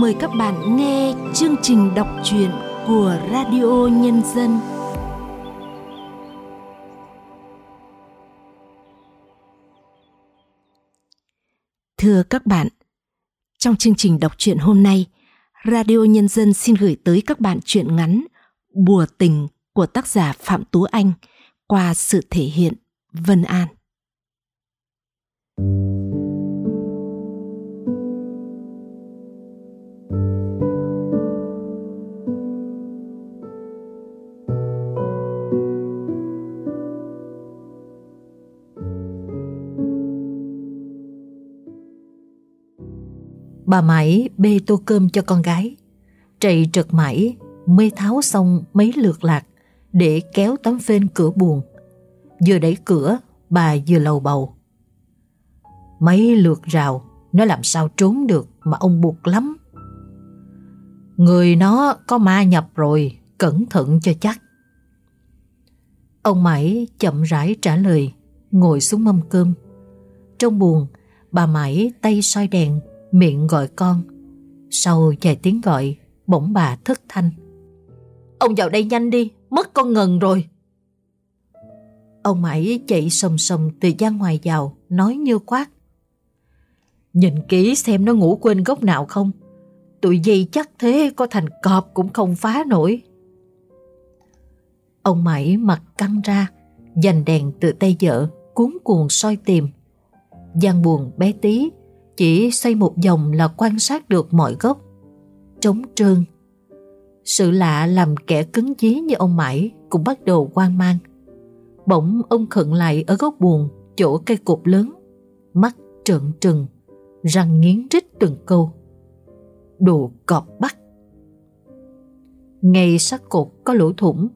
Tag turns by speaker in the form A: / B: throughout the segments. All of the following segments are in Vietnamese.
A: mời các bạn nghe chương trình đọc truyện của Radio Nhân dân. Thưa các bạn, trong chương trình đọc truyện hôm nay, Radio Nhân dân xin gửi tới các bạn truyện ngắn Bùa tình của tác giả Phạm Tú Anh qua sự thể hiện Vân An.
B: Bà mãi bê tô cơm cho con gái. Trầy trật mãi Mê tháo xong mấy lượt lạc để kéo tấm phên cửa buồn. Vừa đẩy cửa, bà vừa lầu bầu. Mấy lượt rào, nó làm sao trốn được mà ông buộc lắm. Người nó có ma nhập rồi, cẩn thận cho chắc. Ông Mãi chậm rãi trả lời, ngồi xuống mâm cơm. Trong buồn, bà Mãi tay soi đèn miệng gọi con. Sau vài tiếng gọi, bỗng bà thất thanh. Ông vào đây nhanh đi, mất con ngần rồi. Ông mãi chạy sầm sầm từ gian ngoài vào, nói như quát. Nhìn kỹ xem nó ngủ quên gốc nào không. Tụi dây chắc thế có thành cọp cũng không phá nổi. Ông mãi mặt căng ra, dành đèn từ tay vợ, cuốn cuồng soi tìm. gian buồn bé tí chỉ xoay một vòng là quan sát được mọi gốc. Trống trơn. Sự lạ làm kẻ cứng chí như ông Mãi cũng bắt đầu quan mang. Bỗng ông khựng lại ở góc buồn, chỗ cây cột lớn. Mắt trợn trừng, răng nghiến rít từng câu. Đồ cọp bắt. Ngay sát cột có lỗ thủng,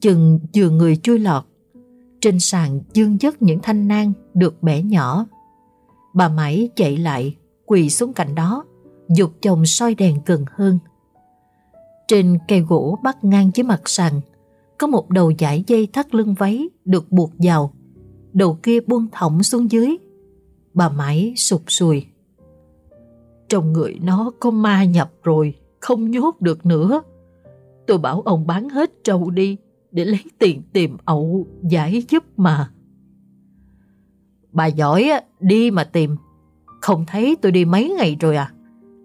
B: chừng vừa người chui lọt. Trên sàn dương dứt những thanh nang được bẻ nhỏ Bà Mãi chạy lại, quỳ xuống cạnh đó, dục chồng soi đèn gần hơn. Trên cây gỗ bắt ngang với mặt sàn, có một đầu dải dây thắt lưng váy được buộc vào, đầu kia buông thõng xuống dưới. Bà Mãi sụp sùi. Trong người nó có ma nhập rồi, không nhốt được nữa. Tôi bảo ông bán hết trâu đi để lấy tiền tìm ậu giải giúp mà. Bà giỏi đi mà tìm. Không thấy tôi đi mấy ngày rồi à.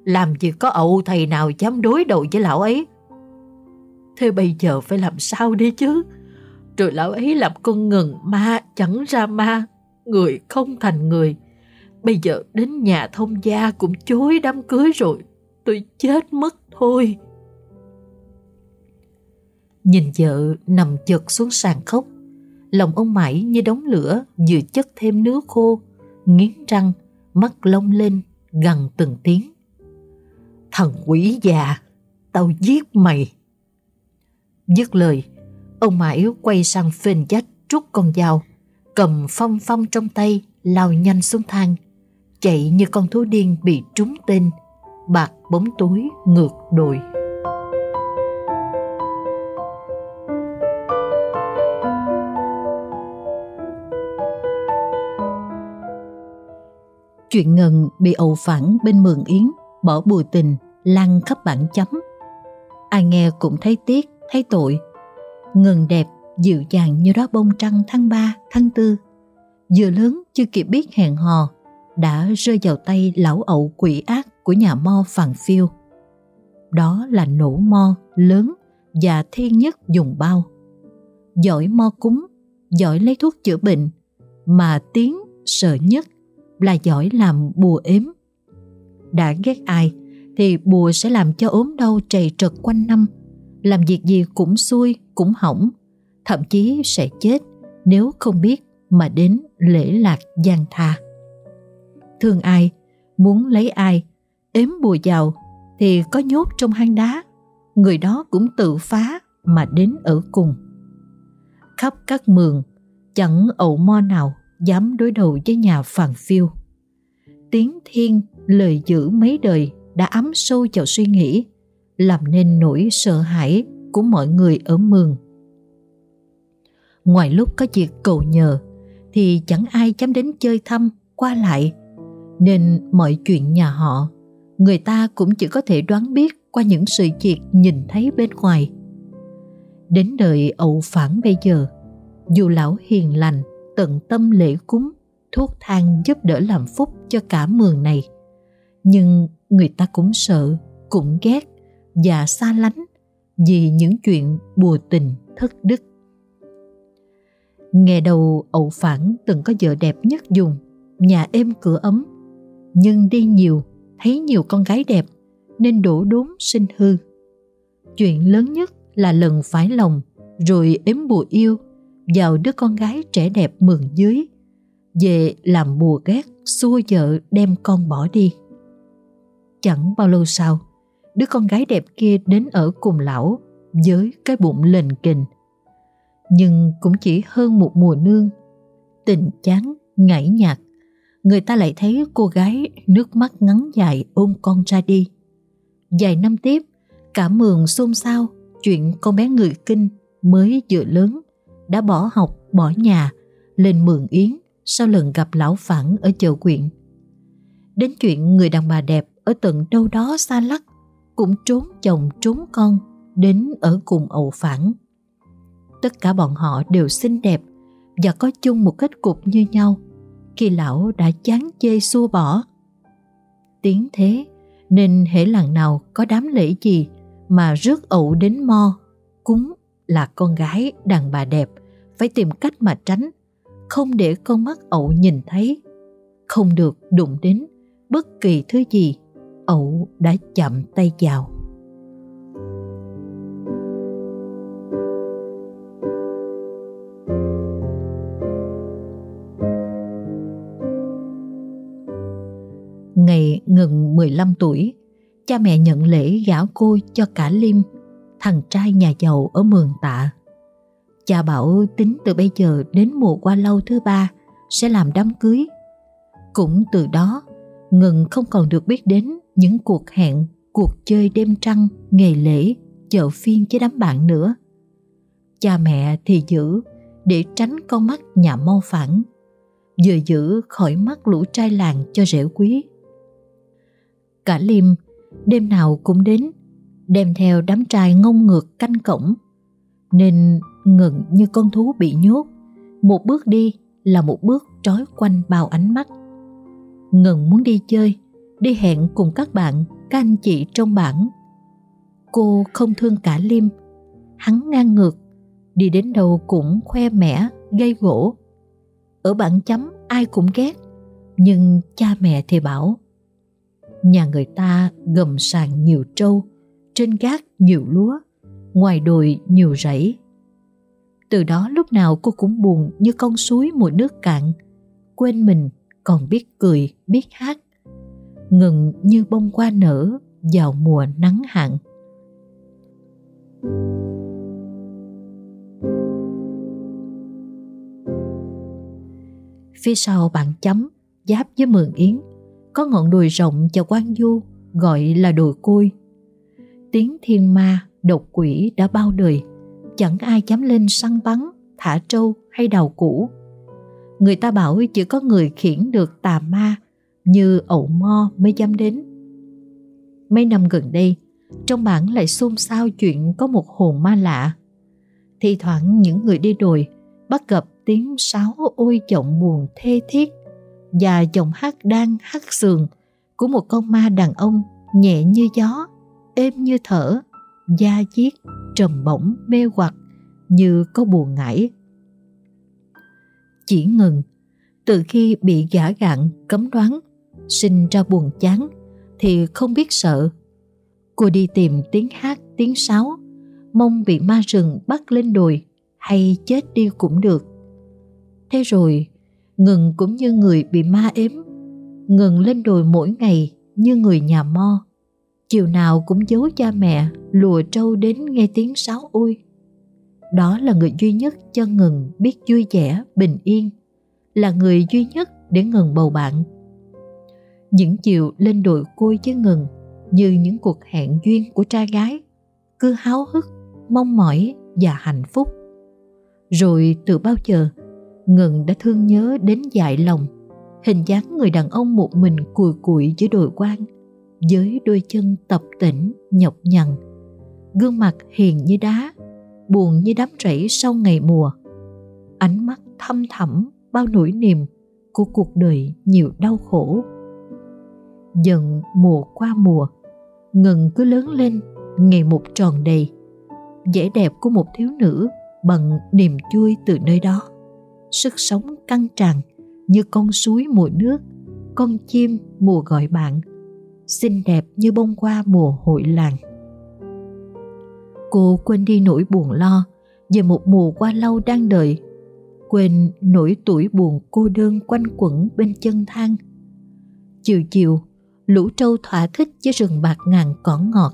B: Làm gì có ậu thầy nào dám đối đầu với lão ấy. Thế bây giờ phải làm sao đi chứ? Rồi lão ấy làm con ngừng ma chẳng ra ma. Người không thành người. Bây giờ đến nhà thông gia cũng chối đám cưới rồi. Tôi chết mất thôi. Nhìn vợ nằm chật xuống sàn khóc Lòng ông mãi như đống lửa vừa chất thêm nước khô, nghiến răng, mắt lông lên, gần từng tiếng. thần quỷ già, tao giết mày. Dứt lời, ông mãi quay sang phên dách trút con dao, cầm phong phong trong tay, lao nhanh xuống thang, chạy như con thú điên bị trúng tên, bạc bóng tối ngược đồi. Chuyện Ngân bị ẩu phản bên Mường Yến, bỏ bùi tình, lan khắp bản chấm. Ai nghe cũng thấy tiếc, thấy tội. Ngân đẹp, dịu dàng như đó bông trăng tháng 3, tháng 4. Vừa lớn chưa kịp biết hẹn hò, đã rơi vào tay lão ẩu quỷ ác của nhà mo Phàng phiêu. Đó là nổ mo lớn và thiên nhất dùng bao. Giỏi mo cúng, giỏi lấy thuốc chữa bệnh, mà tiếng sợ nhất là giỏi làm bùa ếm. Đã ghét ai thì bùa sẽ làm cho ốm đau trầy trật quanh năm, làm việc gì cũng xuôi cũng hỏng, thậm chí sẽ chết nếu không biết mà đến lễ lạc gian tha. Thương ai, muốn lấy ai, ếm bùa giàu thì có nhốt trong hang đá, người đó cũng tự phá mà đến ở cùng. Khắp các mường, chẳng ẩu mo nào dám đối đầu với nhà phàn phiêu. Tiếng thiên, lời dữ mấy đời đã ấm sâu vào suy nghĩ, làm nên nỗi sợ hãi của mọi người ở mường. Ngoài lúc có việc cầu nhờ, thì chẳng ai dám đến chơi thăm, qua lại, nên mọi chuyện nhà họ người ta cũng chỉ có thể đoán biết qua những sự việc nhìn thấy bên ngoài. Đến đời ậu phản bây giờ, dù lão hiền lành, tận tâm lễ cúng, thuốc thang giúp đỡ làm phúc cho cả mường này, nhưng người ta cũng sợ, cũng ghét và xa lánh vì những chuyện bùa tình thất đức. Nghe đầu ậu phản từng có vợ đẹp nhất dùng, nhà êm cửa ấm, nhưng đi nhiều, thấy nhiều con gái đẹp nên đổ đốn sinh hư. Chuyện lớn nhất là lần phải lòng rồi ếm bùa yêu vào đứa con gái trẻ đẹp mừng dưới về làm bùa ghét xua vợ đem con bỏ đi. Chẳng bao lâu sau, đứa con gái đẹp kia đến ở cùng lão với cái bụng lềnh kình. Nhưng cũng chỉ hơn một mùa nương, tình chán, ngảy nhạt, người ta lại thấy cô gái nước mắt ngắn dài ôm con ra đi. Vài năm tiếp, cả mường xôn xao chuyện con bé người kinh mới vừa lớn đã bỏ học, bỏ nhà, lên mường yến sau lần gặp lão phản ở chợ quyện. Đến chuyện người đàn bà đẹp ở tận đâu đó xa lắc cũng trốn chồng trốn con đến ở cùng ẩu phản. Tất cả bọn họ đều xinh đẹp và có chung một kết cục như nhau khi lão đã chán chê xua bỏ. Tiếng thế nên hễ làng nào có đám lễ gì mà rước ẩu đến mo, cúng là con gái đàn bà đẹp phải tìm cách mà tránh, không để con mắt ậu nhìn thấy, không được đụng đến bất kỳ thứ gì ậu đã chậm tay vào. Ngày ngừng 15 tuổi, cha mẹ nhận lễ gả cô cho cả Liêm, thằng trai nhà giàu ở Mường Tạ. Cha bảo tính từ bây giờ đến mùa qua lâu thứ ba sẽ làm đám cưới. Cũng từ đó, Ngừng không còn được biết đến những cuộc hẹn, cuộc chơi đêm trăng, ngày lễ, chợ phiên với đám bạn nữa. Cha mẹ thì giữ để tránh con mắt nhà mau phản, vừa giữ khỏi mắt lũ trai làng cho rễ quý. Cả Liêm đêm nào cũng đến, đem theo đám trai ngông ngược canh cổng, nên ngừng như con thú bị nhốt, một bước đi là một bước trói quanh bao ánh mắt. Ngừng muốn đi chơi, đi hẹn cùng các bạn, các anh chị trong bản. Cô không thương cả Liêm, hắn ngang ngược, đi đến đâu cũng khoe mẽ, gây gỗ. Ở bản chấm ai cũng ghét, nhưng cha mẹ thì bảo Nhà người ta gầm sàn nhiều trâu, trên gác nhiều lúa, ngoài đồi nhiều rẫy. Từ đó lúc nào cô cũng buồn như con suối mùa nước cạn, quên mình còn biết cười, biết hát. Ngừng như bông hoa nở vào mùa nắng hạn. Phía sau bạn chấm, giáp với Mường Yến, có ngọn đồi rộng và quang du gọi là đồi côi. Tiếng thiên ma, độc quỷ đã bao đời, chẳng ai dám lên săn bắn, thả trâu hay đào củ người ta bảo chỉ có người khiển được tà ma như ẩu mo mới dám đến. Mấy năm gần đây, trong bản lại xôn xao chuyện có một hồn ma lạ. Thì thoảng những người đi đồi bắt gặp tiếng sáo ôi giọng buồn thê thiết và giọng hát đang hát sườn của một con ma đàn ông nhẹ như gió, êm như thở, da diết, trầm bổng mê hoặc như có buồn ngải chỉ ngừng. Từ khi bị gã gạn cấm đoán, sinh ra buồn chán thì không biết sợ. Cô đi tìm tiếng hát, tiếng sáo, mong bị ma rừng bắt lên đồi hay chết đi cũng được. Thế rồi, ngừng cũng như người bị ma ếm, ngừng lên đồi mỗi ngày như người nhà mo. Chiều nào cũng giấu cha mẹ, lùa trâu đến nghe tiếng sáo ui đó là người duy nhất cho ngừng biết vui vẻ, bình yên, là người duy nhất để ngừng bầu bạn. Những chiều lên đồi côi với ngừng như những cuộc hẹn duyên của trai gái, cứ háo hức, mong mỏi và hạnh phúc. Rồi từ bao giờ, ngừng đã thương nhớ đến dại lòng, hình dáng người đàn ông một mình cùi cụi dưới đồi quan với đôi chân tập tỉnh nhọc nhằn. Gương mặt hiền như đá, buồn như đám rẫy sau ngày mùa. Ánh mắt thâm thẳm bao nỗi niềm của cuộc đời nhiều đau khổ. Dần mùa qua mùa ngừng cứ lớn lên ngày một tròn đầy. Vẻ đẹp của một thiếu nữ bằng niềm vui từ nơi đó. Sức sống căng tràn như con suối mùa nước, con chim mùa gọi bạn xinh đẹp như bông hoa mùa hội làng. Cô quên đi nỗi buồn lo về một mùa qua lâu đang đợi, quên nỗi tuổi buồn cô đơn quanh quẩn bên chân thang. Chiều chiều, lũ trâu thỏa thích với rừng bạc ngàn cỏ ngọt,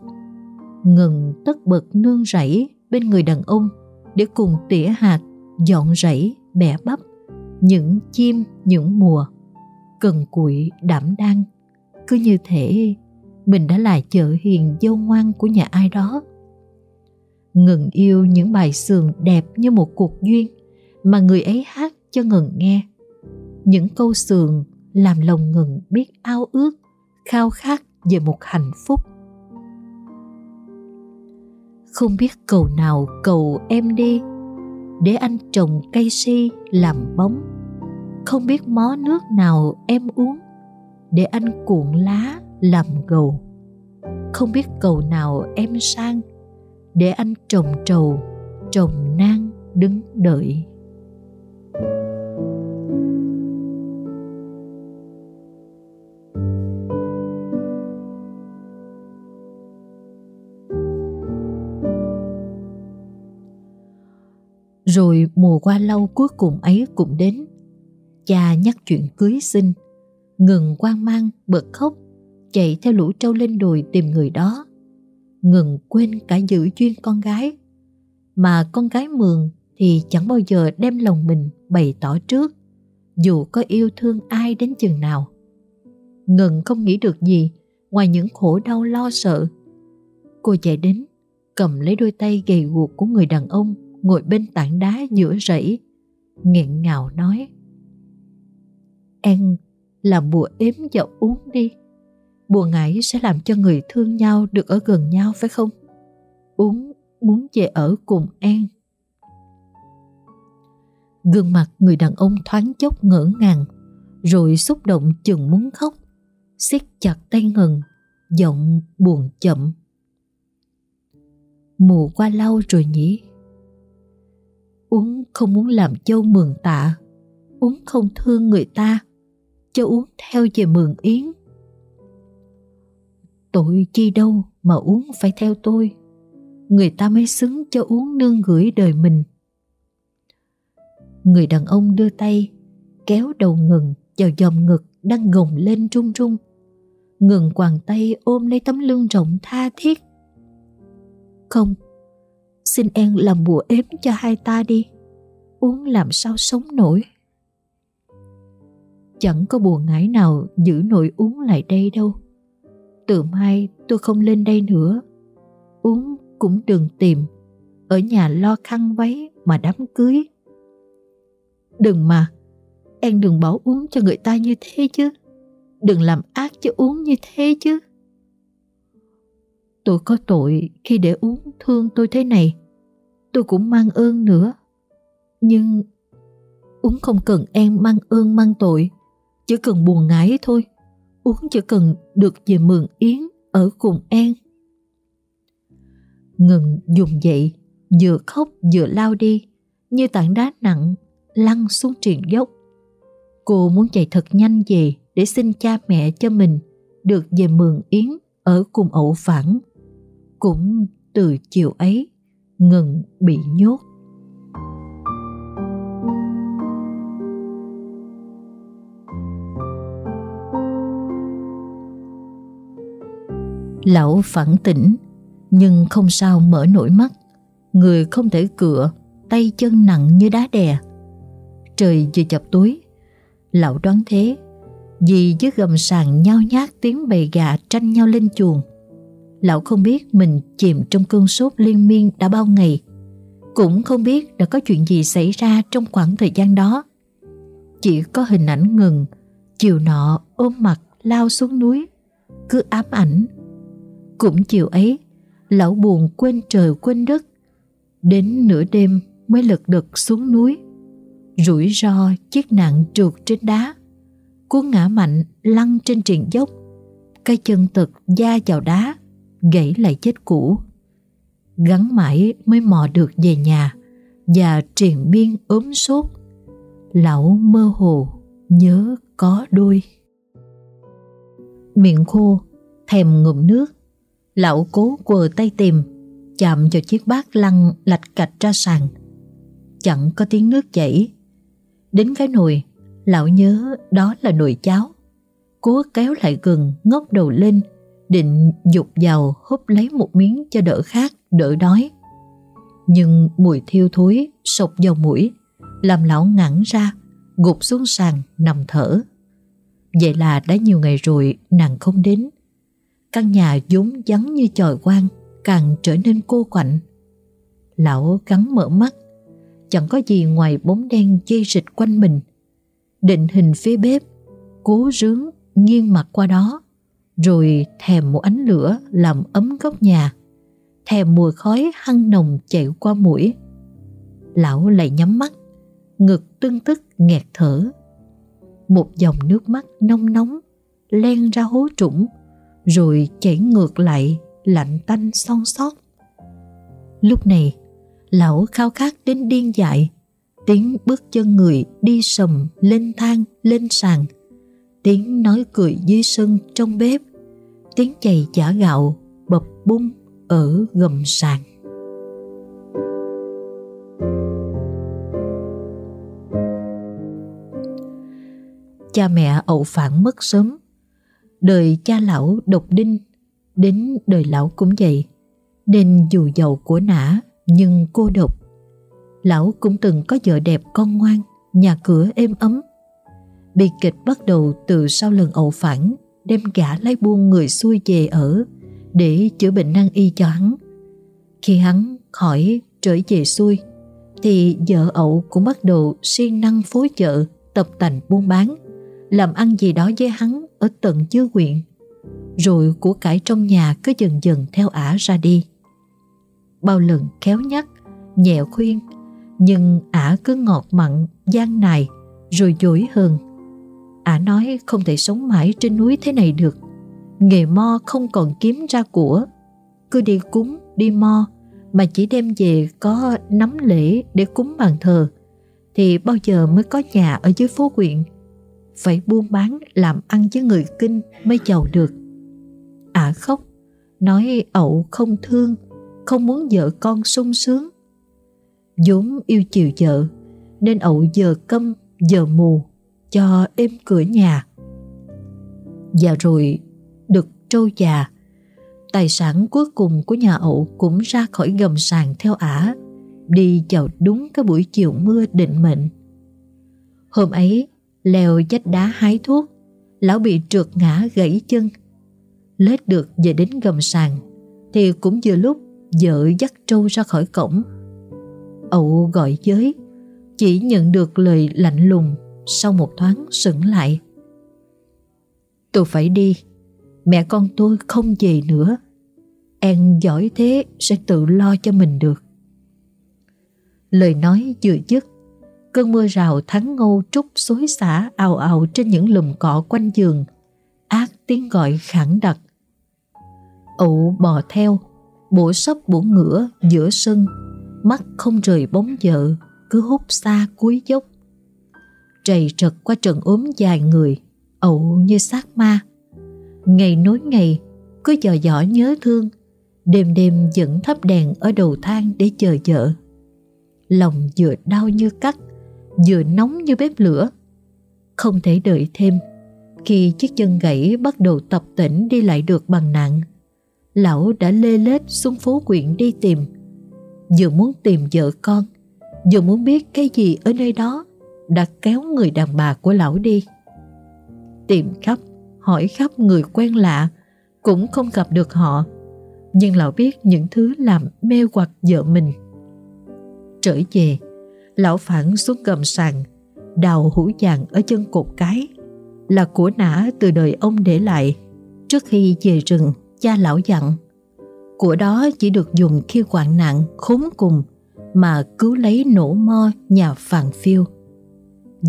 B: ngừng tất bật nương rẫy bên người đàn ông để cùng tỉa hạt, dọn rẫy, bẻ bắp những chim, những mùa cần cụi đảm đang cứ như thể mình đã là chợ hiền dâu ngoan của nhà ai đó. Ngừng yêu những bài sườn đẹp như một cuộc duyên mà người ấy hát cho ngừng nghe. Những câu sườn làm lòng ngừng biết ao ước, khao khát về một hạnh phúc. Không biết cầu nào cầu em đi, để anh trồng cây si làm bóng. Không biết mó nước nào em uống để anh cuộn lá làm gầu không biết cầu nào em sang để anh trồng trầu trồng nang đứng đợi Rồi mùa qua lâu cuối cùng ấy cũng đến. Cha nhắc chuyện cưới xin, ngừng quan mang, bật khóc, chạy theo lũ trâu lên đồi tìm người đó. Ngừng quên cả giữ duyên con gái. Mà con gái mường thì chẳng bao giờ đem lòng mình bày tỏ trước, dù có yêu thương ai đến chừng nào. Ngừng không nghĩ được gì ngoài những khổ đau lo sợ. Cô chạy đến, cầm lấy đôi tay gầy guộc của người đàn ông ngồi bên tảng đá giữa rẫy nghẹn ngào nói em làm bùa ếm và uống đi. Bùa ngải sẽ làm cho người thương nhau được ở gần nhau, phải không? Uống, muốn về ở cùng em gương mặt người đàn ông thoáng chốc ngỡ ngàng, rồi xúc động chừng muốn khóc, siết chặt tay ngần giọng buồn chậm. Mùa qua lâu rồi nhỉ? Uống không muốn làm châu mường tạ, Uống không thương người ta. Cho uống theo về mường yến. Tội chi đâu mà uống phải theo tôi, Người ta mới xứng cho uống nương gửi đời mình. Người đàn ông đưa tay, Kéo đầu ngừng vào dòng ngực đang gồng lên run run. Ngừng quàng tay ôm lấy tấm lưng rộng tha thiết. Không, Xin em làm bùa ếm cho hai ta đi, Uống làm sao sống nổi. Chẳng có buồn ngãi nào giữ nổi uống lại đây đâu. Từ mai tôi không lên đây nữa. Uống cũng đừng tìm. Ở nhà lo khăn váy mà đám cưới. Đừng mà. Em đừng bảo uống cho người ta như thế chứ. Đừng làm ác cho uống như thế chứ. Tôi có tội khi để uống thương tôi thế này. Tôi cũng mang ơn nữa. Nhưng uống không cần em mang ơn mang tội, chỉ cần buồn ngãi thôi. Uống chỉ cần được về mượn yến ở cùng an. Ngừng dùng dậy, vừa khóc vừa lao đi, như tảng đá nặng lăn xuống triền dốc. Cô muốn chạy thật nhanh về để xin cha mẹ cho mình được về mượn yến ở cùng ẩu phản. Cũng từ chiều ấy, ngừng bị nhốt lão phản tỉnh, nhưng không sao mở nổi mắt. Người không thể cựa tay chân nặng như đá đè. Trời vừa chập tối lão đoán thế, vì dưới gầm sàn nhao nhát tiếng bầy gà tranh nhau lên chuồng. Lão không biết mình chìm trong cơn sốt liên miên đã bao ngày, Cũng không biết đã có chuyện gì xảy ra trong khoảng thời gian đó. Chỉ có hình ảnh ngừng, Chiều nọ ôm mặt lao xuống núi, cứ ám ảnh. Cũng chiều ấy, lão buồn quên trời quên đất. Đến nửa đêm mới lật đật xuống núi. Rủi ro chiếc nạn trượt trên đá. Cuốn ngã mạnh lăn trên triền dốc. Cái chân tật da vào đá, gãy lại chết cũ. Gắn mãi mới mò được về nhà và triền biên ốm sốt. Lão mơ hồ nhớ có đôi. Miệng khô, thèm ngụm nước, lão cố quờ tay tìm, chạm vào chiếc bát lăn lạch cạch ra sàn. Chẳng có tiếng nước chảy. Đến cái nồi, lão nhớ đó là nồi cháo. Cố kéo lại gần, ngóc đầu lên, định dục vào húp lấy một miếng cho đỡ khát, đỡ đói. Nhưng mùi thiêu thối sộc vào mũi, làm lão ngẳng ra, gục xuống sàn nằm thở. Vậy là đã nhiều ngày rồi nàng không đến. Căn nhà vốn vắng như chòi quang càng trở nên cô quạnh. Lão gắn mở mắt, chẳng có gì ngoài bóng đen dây rịch quanh mình. Định hình phía bếp, cố rướng nghiêng mặt qua đó, rồi thèm một ánh lửa làm ấm góc nhà, thèm mùi khói hăng nồng chạy qua mũi. Lão lại nhắm mắt, ngực tưng tức nghẹt thở. Một dòng nước mắt nông nóng len ra hố trũng rồi chảy ngược lại lạnh tanh son sót. Lúc này, lão khao khát đến điên dại, tiếng bước chân người đi sầm lên thang lên sàn, tiếng nói cười dưới sân trong bếp, tiếng chày chả gạo bập bung ở gầm sàn. cha mẹ ậu phản mất sớm. Đời cha lão độc đinh, đến đời lão cũng vậy, nên dù giàu của nã nhưng cô độc. Lão cũng từng có vợ đẹp con ngoan, nhà cửa êm ấm. Bi kịch bắt đầu từ sau lần ẩu phản, đem gã lấy buôn người xuôi về ở để chữa bệnh nan y cho hắn. Khi hắn khỏi trở về xuôi, thì vợ ẩu cũng bắt đầu siêng năng phối chợ tập tành buôn bán làm ăn gì đó với hắn ở tận chư huyện, rồi của cải trong nhà cứ dần dần theo ả ra đi. Bao lần khéo nhắc, nhẹ khuyên, nhưng ả cứ ngọt mặn, gian nài, rồi dối hơn ả nói không thể sống mãi trên núi thế này được. Nghề mo không còn kiếm ra của. Cứ đi cúng, đi mo, mà chỉ đem về có nắm lễ để cúng bàn thờ, thì bao giờ mới có nhà ở dưới phố huyện? Phải buôn bán làm ăn với người kinh mới giàu được. Ả à khóc, nói ậu không thương, không muốn vợ con sung sướng. vốn yêu chiều vợ, nên ậu giờ câm, giờ mù, cho êm cửa nhà. Và rồi, được trâu già, tài sản cuối cùng của nhà ậu cũng ra khỏi gầm sàn theo ả, đi vào đúng cái buổi chiều mưa định mệnh. Hôm ấy, leo vách đá hái thuốc, lão bị trượt ngã gãy chân. Lết được về đến gầm sàn, thì cũng vừa lúc vợ dắt trâu ra khỏi cổng. Ậu gọi giới, chỉ nhận được lời lạnh lùng sau một thoáng sững lại. Tôi phải đi, mẹ con tôi không về nữa. Em giỏi thế sẽ tự lo cho mình được. Lời nói vừa dứt Cơn mưa rào thắng ngâu trúc xối xả ào ào trên những lùm cỏ quanh giường. Ác tiếng gọi khẳng đặc. ậu bò theo, bổ sấp bổ ngửa giữa sân, mắt không rời bóng vợ, cứ hút xa cuối dốc. Trầy trật qua trận ốm dài người, ậu như xác ma. Ngày nối ngày, cứ dò dỏ nhớ thương, đêm đêm dẫn thắp đèn ở đầu thang để chờ vợ. Lòng vừa đau như cắt, vừa nóng như bếp lửa. Không thể đợi thêm, khi chiếc chân gãy bắt đầu tập tỉnh đi lại được bằng nặng, lão đã lê lết xuống phố quyện đi tìm. Vừa muốn tìm vợ con, vừa muốn biết cái gì ở nơi đó đã kéo người đàn bà của lão đi. Tìm khắp, hỏi khắp người quen lạ, cũng không gặp được họ. Nhưng lão biết những thứ làm mê hoặc vợ mình. Trở về, lão phản xuống gầm sàn, đào hũ vàng ở chân cột cái, là của nã từ đời ông để lại. Trước khi về rừng, cha lão dặn, của đó chỉ được dùng khi hoạn nạn khốn cùng mà cứu lấy nổ mo nhà phàn phiêu.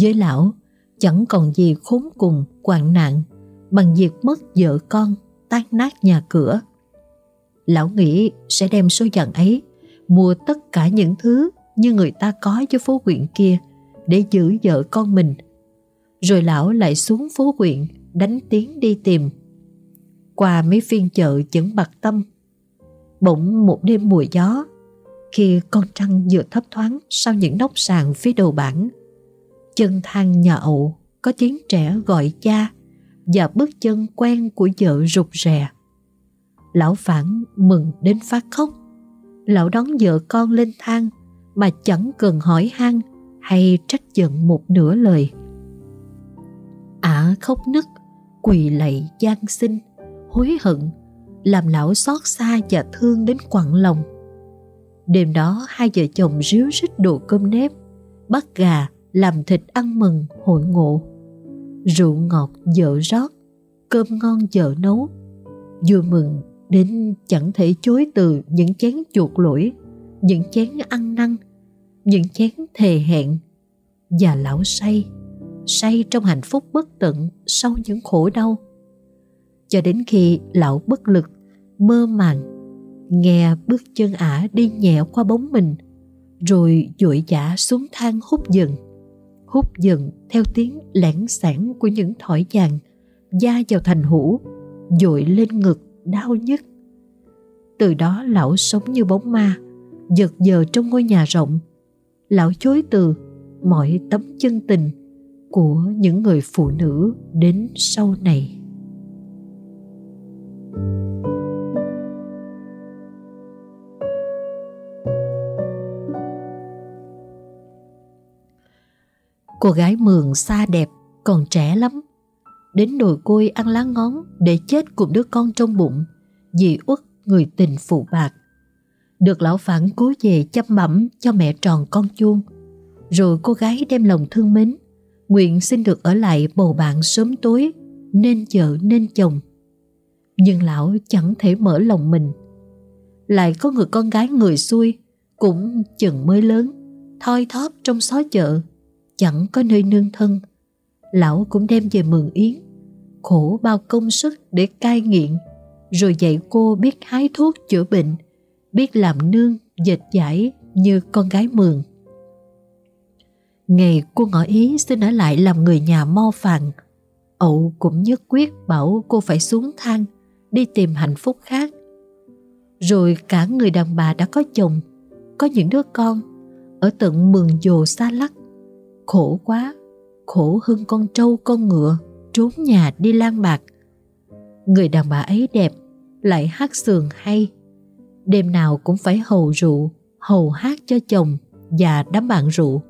B: Với lão, chẳng còn gì khốn cùng hoạn nạn bằng việc mất vợ con, tan nát nhà cửa. Lão nghĩ sẽ đem số vàng ấy mua tất cả những thứ như người ta có cho phố huyện kia để giữ vợ con mình. Rồi lão lại xuống phố huyện đánh tiếng đi tìm. Qua mấy phiên chợ vẫn bạc tâm. Bỗng một đêm mùa gió, khi con trăng vừa thấp thoáng sau những nóc sàn phía đầu bản, chân thang nhà ậu có tiếng trẻ gọi cha và bước chân quen của vợ rụt rè. Lão phản mừng đến phát khóc. Lão đón vợ con lên thang mà chẳng cần hỏi han hay trách giận một nửa lời. Ả khóc nức, quỳ lạy gian xin, hối hận, làm lão xót xa và thương đến quặn lòng. Đêm đó hai vợ chồng ríu rít đồ cơm nếp, bắt gà, làm thịt ăn mừng hội ngộ. Rượu ngọt vợ rót, cơm ngon vợ nấu. vừa mừng đến chẳng thể chối từ những chén chuột lỗi, những chén ăn năn, những chén thề hẹn. Và lão say, say trong hạnh phúc bất tận sau những khổ đau. Cho đến khi lão bất lực, mơ màng, nghe bước chân ả đi nhẹ qua bóng mình, rồi dội dã xuống thang hút dần hút dần theo tiếng lẻn sản của những thỏi vàng da vào thành hũ dội lên ngực đau nhức từ đó lão sống như bóng ma giật giờ trong ngôi nhà rộng lão chối từ mọi tấm chân tình của những người phụ nữ đến sau này Cô gái mường xa đẹp, còn trẻ lắm. Đến đồi côi ăn lá ngón để chết cùng đứa con trong bụng vì uất người tình phụ bạc. Được lão phản cố về chăm bẩm cho mẹ tròn con chuông. Rồi cô gái đem lòng thương mến, nguyện xin được ở lại bầu bạn sớm tối, nên vợ nên chồng. Nhưng lão chẳng thể mở lòng mình. Lại có người con gái người xuôi, cũng chừng mới lớn, thoi thóp trong xó chợ chẳng có nơi nương thân lão cũng đem về mừng yến khổ bao công sức để cai nghiện rồi dạy cô biết hái thuốc chữa bệnh biết làm nương, dệt giải như con gái mường. Ngày cô ngỏ ý xin ở lại làm người nhà mo phàn ậu cũng nhất quyết bảo cô phải xuống thang, đi tìm hạnh phúc khác. Rồi cả người đàn bà đã có chồng, có những đứa con, ở tận mường dồ xa lắc. Khổ quá, khổ hơn con trâu, con ngựa, trốn nhà đi lang bạc. Người đàn bà ấy đẹp, lại hát sườn hay đêm nào cũng phải hầu rượu hầu hát cho chồng và đám bạn rượu.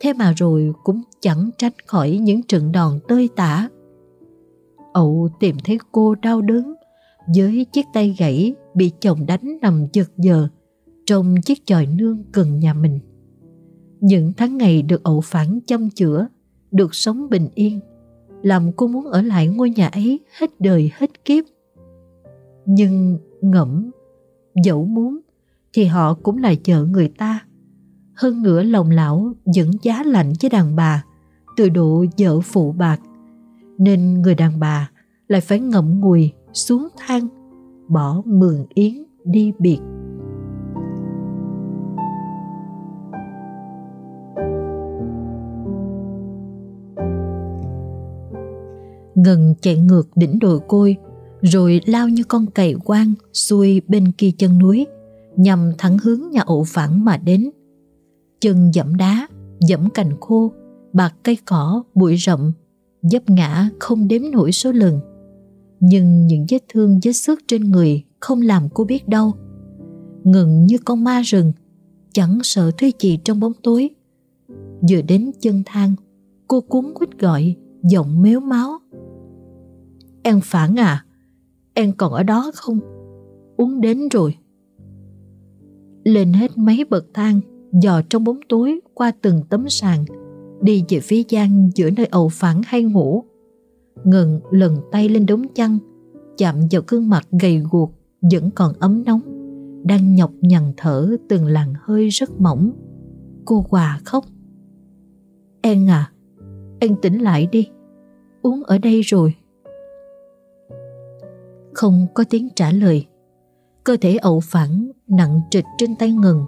B: Thế mà rồi cũng chẳng tránh khỏi những trận đòn tơi tả. Ậu tìm thấy cô đau đớn với chiếc tay gãy bị chồng đánh nằm giật giờ trong chiếc chòi nương gần nhà mình. Những tháng ngày được ậu phản chăm chữa, được sống bình yên, làm cô muốn ở lại ngôi nhà ấy hết đời hết kiếp. Nhưng ngẫm, dẫu muốn, thì họ cũng là vợ người ta. Hơn nữa lòng lão vẫn giá lạnh với đàn bà, từ độ vợ phụ bạc. Nên người đàn bà lại phải ngậm ngùi xuống thang, bỏ mường yến đi biệt. Ngân chạy ngược đỉnh đồi côi rồi lao như con cầy quang xuôi bên kia chân núi nhằm thẳng hướng nhà ổ phẳng mà đến. Chân dẫm đá, dẫm cành khô, bạc cây cỏ, bụi rậm, dấp ngã không đếm nổi số lần. Nhưng những vết thương vết xước trên người không làm cô biết đau. Ngừng như con ma rừng, chẳng sợ thứ gì trong bóng tối. Vừa đến chân thang, cô cuốn quýt gọi, giọng méo máu. Em phản à, em còn ở đó không? Uống đến rồi. Lên hết mấy bậc thang, dò trong bóng tối qua từng tấm sàn, đi về phía gian giữa nơi ẩu phản hay ngủ. Ngừng lần tay lên đống chăn, chạm vào gương mặt gầy guộc vẫn còn ấm nóng đang nhọc nhằn thở từng làn hơi rất mỏng cô hòa khóc Em à em tỉnh lại đi Uống ở đây rồi không có tiếng trả lời. Cơ thể ẩu phản nặng trịch trên tay ngừng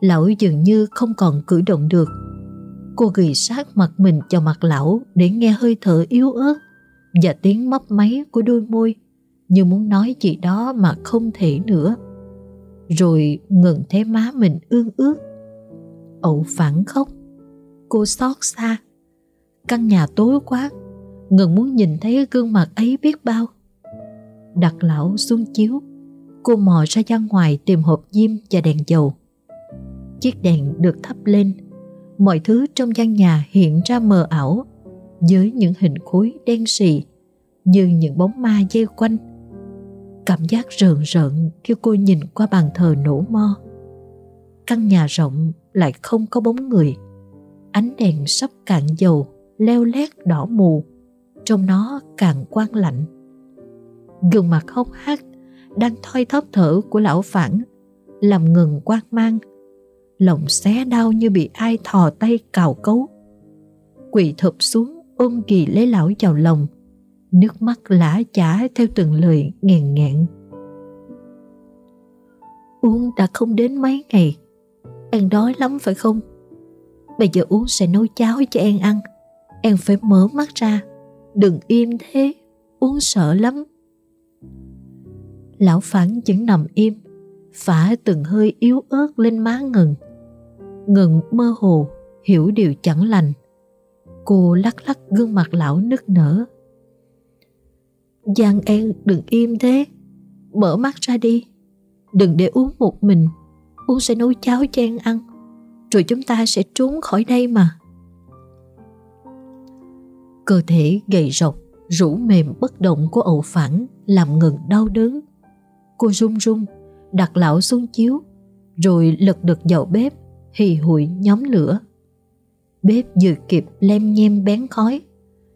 B: Lão dường như không còn cử động được. Cô ghi sát mặt mình vào mặt lão Để nghe hơi thở yếu ớt Và tiếng mấp máy của đôi môi, Như muốn nói gì đó mà không thể nữa. Rồi ngừng thấy má mình ương ướt Ẩu phản khóc. Cô xót xa. Căn nhà tối quá. Ngừng muốn nhìn thấy gương mặt ấy biết bao. Đặt lão xuống chiếu. Cô mò ra gian ngoài tìm hộp diêm và đèn dầu. Chiếc đèn được thắp lên. Mọi thứ trong gian nhà hiện ra mờ ảo, Với những hình khối đen sì Như những bóng ma dây quanh. Cảm giác rợn rợn khi cô nhìn qua bàn thờ nổ mo. Căn nhà rộng lại không có bóng người. Ánh đèn sắp cạn dầu, Leo lét đỏ mù. Trong nó càng quang lạnh. Gương mặt hốc hác Đang thoi thóp thở của lão phản, Làm ngừng quan mang. Lòng xé đau như bị ai thò tay cào cấu. Quỳ thụp xuống ôm kỳ lấy lão vào lòng, Nước mắt lã chả theo từng lời nghèn nghẹn. Uống đã không đến mấy ngày, em đói lắm phải không? Bây giờ uống sẽ nấu cháo cho em ăn, em phải mở mắt ra, Đừng im thế, Uống sợ lắm. Lão phản vẫn nằm im, Phả từng hơi yếu ớt lên má ngừng Ngừng mơ hồ, Hiểu điều chẳng lành. Cô lắc lắc gương mặt lão nức nở. Giang An, đừng im thế. Mở mắt ra đi. Đừng để uống một mình. Uống sẽ nấu cháo cho An ăn, Rồi chúng ta sẽ trốn khỏi đây mà. Cơ thể gầy rộc, Rũ mềm bất động của ẩu phản Làm ngừng đau đớn. Cô run run, Đặt lão xuống chiếu, Rồi lật đật vào bếp, Hì hụi nhóm lửa. Bếp vừa kịp lem nhem bén khói,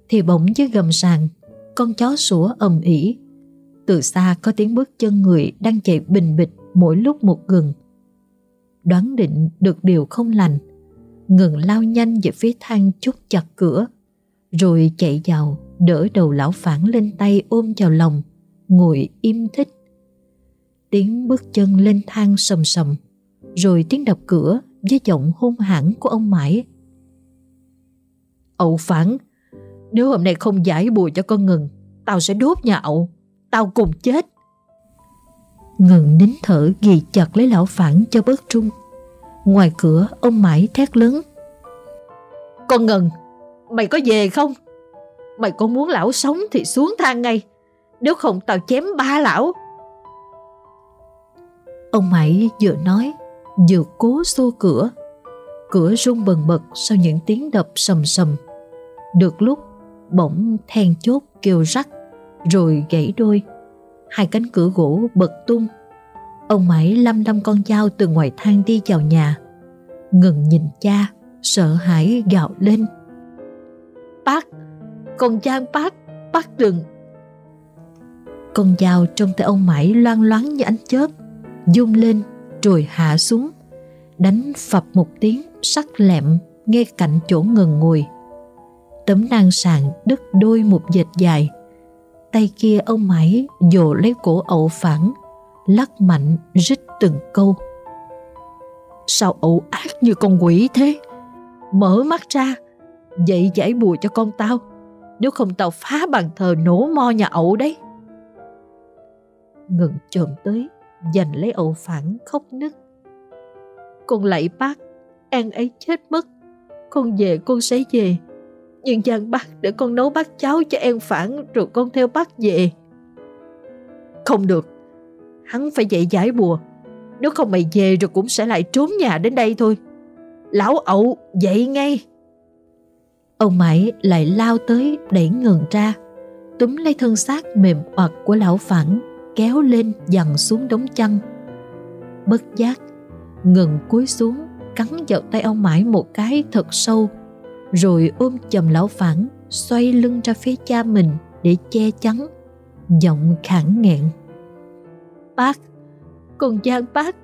B: Thì bỗng dưới gầm sàn, Con chó sủa ầm ỉ Từ xa có tiếng bước chân người Đang chạy bình bịch mỗi lúc một gần. Đoán định được điều không lành, Ngừng lao nhanh về phía thang chốt chặt cửa, Rồi chạy vào, Đỡ đầu lão phản lên tay ôm vào lòng, Ngồi im thích. Tiếng bước chân lên thang sầm sầm, Rồi tiếng đập cửa Với giọng hung hãn của ông mãi. Ậu phản Nếu hôm nay không giải bùa cho con ngừng, Tao sẽ đốt nhà ậu Tao cùng chết. Ngừng nín thở ghi chặt lấy lão phản cho bớt trung Ngoài cửa, ông mãi thét lớn. Con ngừng, Mày có về không? Mày có muốn lão sống thì xuống thang ngay, Nếu không tao chém ba lão. Ông mãi vừa nói, Vừa cố xô cửa. Cửa rung bần bật sau những tiếng đập sầm sầm. Được lúc, bỗng then chốt kêu rắc, Rồi gãy đôi. Hai cánh cửa gỗ bật tung. Ông mãi lăm lăm con dao từ ngoài thang đi vào nhà. Ngừng nhìn cha, Sợ hãi gạo lên. Bác, Con Giang bác Bác đừng. Con dao trong tay ông mãi loan loáng như ánh chớp. Dung lên, rồi hạ xuống. Đánh phập một tiếng, sắc lẹm, Ngay cạnh chỗ ngừng ngồi Tấm nang sàn đứt đôi một dệt dài. Tay kia ông mãi dồ lấy cổ ậu phản Lắc mạnh, rít từng câu. Sao ậu ác như con quỷ thế? Mở mắt ra, Dậy giải bùa cho con tao. Nếu không tao phá bàn thờ nổ mo nhà ậu đấy. Ngừng chồm tới. Giành lấy ậu phản khóc nức. Con lạy bác, An ấy chết mất. Con về, con sẽ về. Nhưng chàng bác để con nấu bát cháo cho An phản Rồi con theo bác về. Không được, Hắn phải dậy giải bùa. Nếu không mày về rồi cũng sẽ lại trốn nhà đến đây thôi. Lão ậu dậy ngay. Ông mãi lại lao tới đẩy ngừng ra, Túm lấy thân xác mềm oặt của lão phản. Kéo lên dằn xuống đống chăn. Bất giác, Ngừng cúi xuống, Cắn vào tay ông mãi một cái thật sâu, Rồi ôm chầm lão phản, Xoay lưng ra phía cha mình Để che chắn, giọng khản nghẹn. Bác, con giang bác,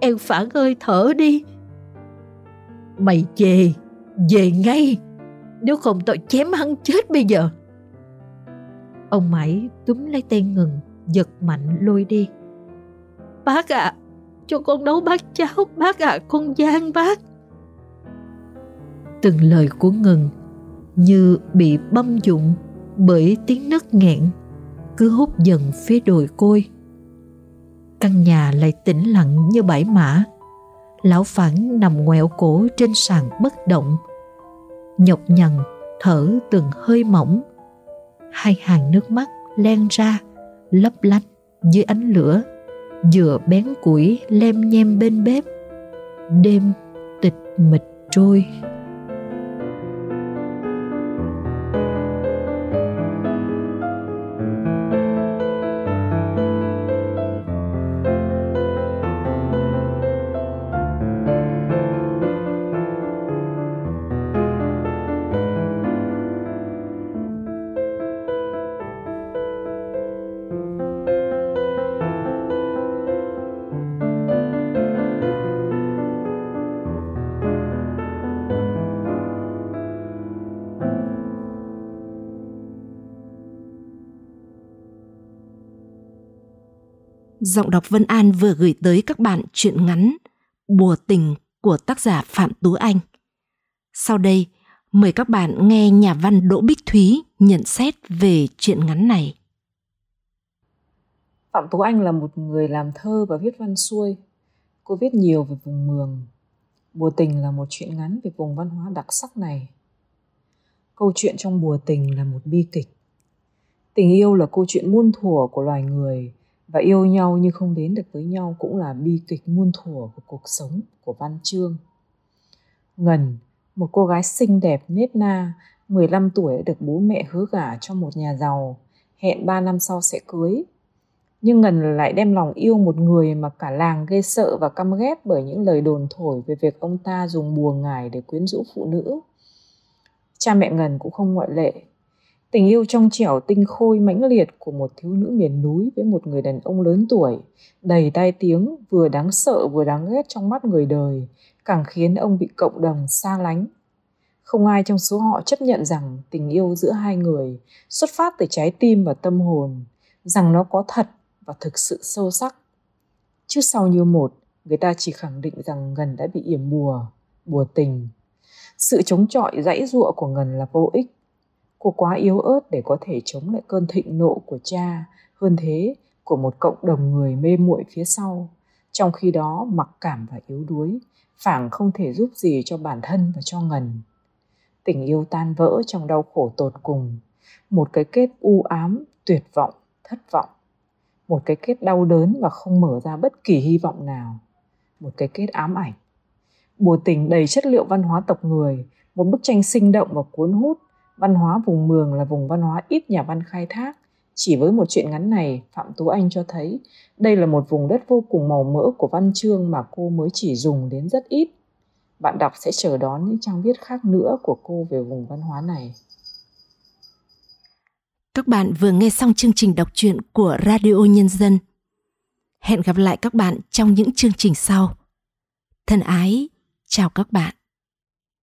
B: em phản ơi, thở đi. Mày về về ngay, nếu không tao chém hắn chết bây giờ. Ông mãi túm lấy tay ngừng giật mạnh lôi đi. Bác ạ à, cho con nấu bát cháo bác ạ à, con giang bác. Từng lời của ngừng như bị băm dụng bởi tiếng nấc nghẹn cứ hút dần phía đồi côi. Căn nhà lại tĩnh lặng như bãi mã. Lão phản nằm ngoẹo cổ trên sàn bất động nhọc nhằn thở từng hơi mỏng. Hai hàng nước mắt len ra lấp lánh dưới ánh lửa, vừa bén củi lem nhem bên bếp. Đêm tịch mịch trôi.
A: Giọng đọc Vân An vừa gửi tới các bạn truyện ngắn Bùa tình của tác giả Phạm Tú Anh. Sau đây, mời các bạn nghe nhà văn Đỗ Bích Thúy nhận xét về truyện ngắn này.
C: Phạm Tú Anh là một người làm thơ và viết văn xuôi. Cô viết nhiều về vùng Mường. Bùa tình là một chuyện ngắn về vùng văn hóa đặc sắc này. Câu chuyện trong bùa tình là một bi kịch. Tình yêu là câu chuyện muôn thuở của loài người và yêu nhau nhưng không đến được với nhau cũng là bi kịch muôn thuở của cuộc sống của Văn Chương. Ngần, một cô gái xinh đẹp nết na, 15 tuổi đã được bố mẹ hứa gả cho một nhà giàu, hẹn 3 năm sau sẽ cưới. Nhưng Ngần lại đem lòng yêu một người mà cả làng ghê sợ và căm ghét bởi những lời đồn thổi về việc ông ta dùng bùa ngải để quyến rũ phụ nữ. Cha mẹ Ngần cũng không ngoại lệ, Tình yêu trong trẻo tinh khôi mãnh liệt của một thiếu nữ miền núi với một người đàn ông lớn tuổi, đầy tai tiếng, vừa đáng sợ vừa đáng ghét trong mắt người đời, càng khiến ông bị cộng đồng xa lánh. Không ai trong số họ chấp nhận rằng tình yêu giữa hai người xuất phát từ trái tim và tâm hồn, rằng nó có thật và thực sự sâu sắc. Trước sau như một, người ta chỉ khẳng định rằng Ngân đã bị yểm bùa, bùa tình. Sự chống chọi dãy giụa của Ngân là vô ích Cô quá yếu ớt để có thể chống lại cơn thịnh nộ của cha, hơn thế của một cộng đồng người mê muội phía sau. Trong khi đó mặc cảm và yếu đuối, phảng không thể giúp gì cho bản thân và cho ngần. Tình yêu tan vỡ trong đau khổ tột cùng, một cái kết u ám, tuyệt vọng, thất vọng. Một cái kết đau đớn và không mở ra bất kỳ hy vọng nào. Một cái kết ám ảnh. Bùa tình đầy chất liệu văn hóa tộc người, một bức tranh sinh động và cuốn hút Văn hóa vùng Mường là vùng văn hóa ít nhà văn khai thác. Chỉ với một chuyện ngắn này, Phạm Tú Anh cho thấy đây là một vùng đất vô cùng màu mỡ của văn chương mà cô mới chỉ dùng đến rất ít. Bạn đọc sẽ chờ đón những trang viết khác nữa của cô về vùng văn hóa này.
A: Các bạn vừa nghe xong chương trình đọc truyện của Radio Nhân dân. Hẹn gặp lại các bạn trong những chương trình sau. Thân ái, chào các bạn.